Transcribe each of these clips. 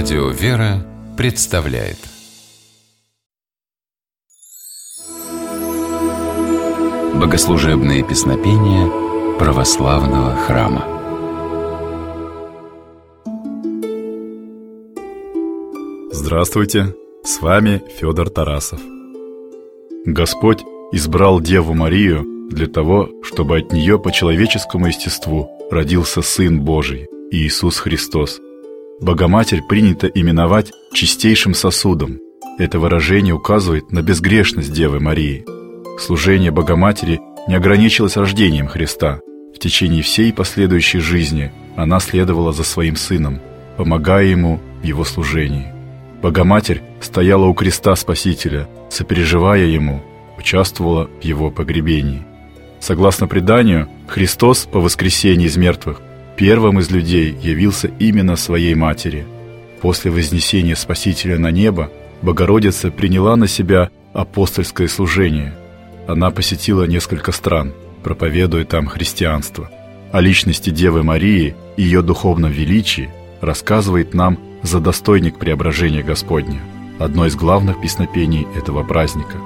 Радио «Вера» представляет. Богослужебные песнопения православного храма. Здравствуйте, с вами Федор Тарасов. Господь избрал Деву Марию для того, чтобы от нее по человеческому естеству родился Сын Божий, Иисус Христос – Богоматерь принято именовать чистейшим сосудом. Это выражение указывает на безгрешность Девы Марии. Служение Богоматери не ограничилось рождением Христа. В течение всей последующей жизни она следовала за своим сыном, помогая ему в его служении. Богоматерь стояла у креста Спасителя, сопереживая ему, участвовала в его погребении. Согласно преданию, Христос по воскресении из мертвых первым из людей явился именно своей матери. После вознесения Спасителя на небо Богородица приняла на себя апостольское служение. Она посетила несколько стран, проповедуя там христианство. О личности Девы Марии и ее духовном величии рассказывает нам задостойник преображения Господня, одно из главных песнопений этого праздника.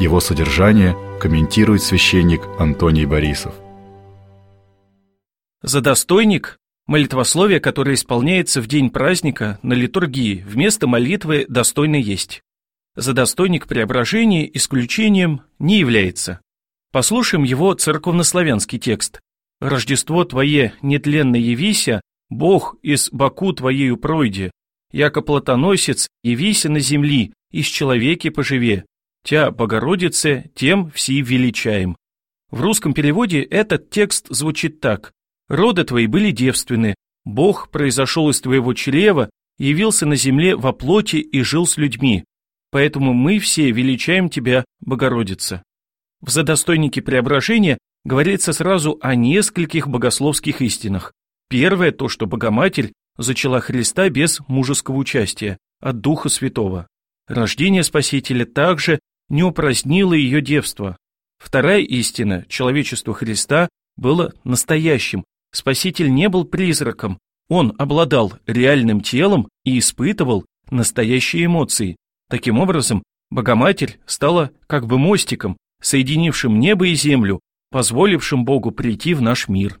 Его содержание комментирует священник Антоний Борисов. Задостойник – молитвословие, которое исполняется в день праздника на литургии, вместо молитвы «достойно есть». Задостойник преображения исключением не является. Послушаем его церковнославянский текст. «Рождество Твое нетленно явися, Бог из Баку Твоею пройди, яко платоносец явися на земли, из человеки поживе, Тя, Богородице, тем все величаем». В русском переводе этот текст звучит так. Роды твои были девственны, Бог произошел из твоего чрева, явился на земле во плоти и жил с людьми. Поэтому мы все величаем тебя, Богородица. В задостойнике преображения говорится сразу о нескольких богословских истинах. Первое – то, что Богоматерь зачала Христа без мужеского участия, от Духа Святого. Рождение Спасителя также не упразднило ее девство. Вторая истина – человечество Христа было настоящим, Спаситель не был призраком, он обладал реальным телом и испытывал настоящие эмоции. Таким образом, Богоматерь стала как бы мостиком, соединившим небо и землю, позволившим Богу прийти в наш мир.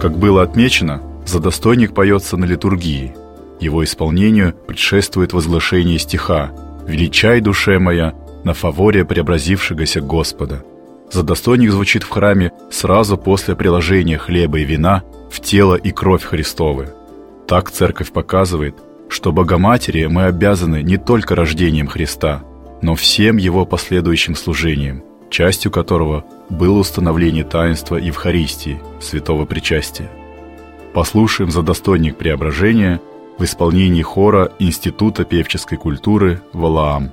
Как было отмечено, задостойник поется на литургии. Его исполнению предшествует возглашение стиха «Величай, душе моя, на фаворе преобразившегося Господа». Задостойник звучит в храме сразу после приложения хлеба и вина в тело и кровь Христовы. Так церковь показывает, что Богоматери мы обязаны не только рождением Христа, но всем его последующим служением, частью которого было установление таинства Евхаристии, святого причастия. Послушаем за достойник преображения в исполнении хора Института певческой культуры «Валаам».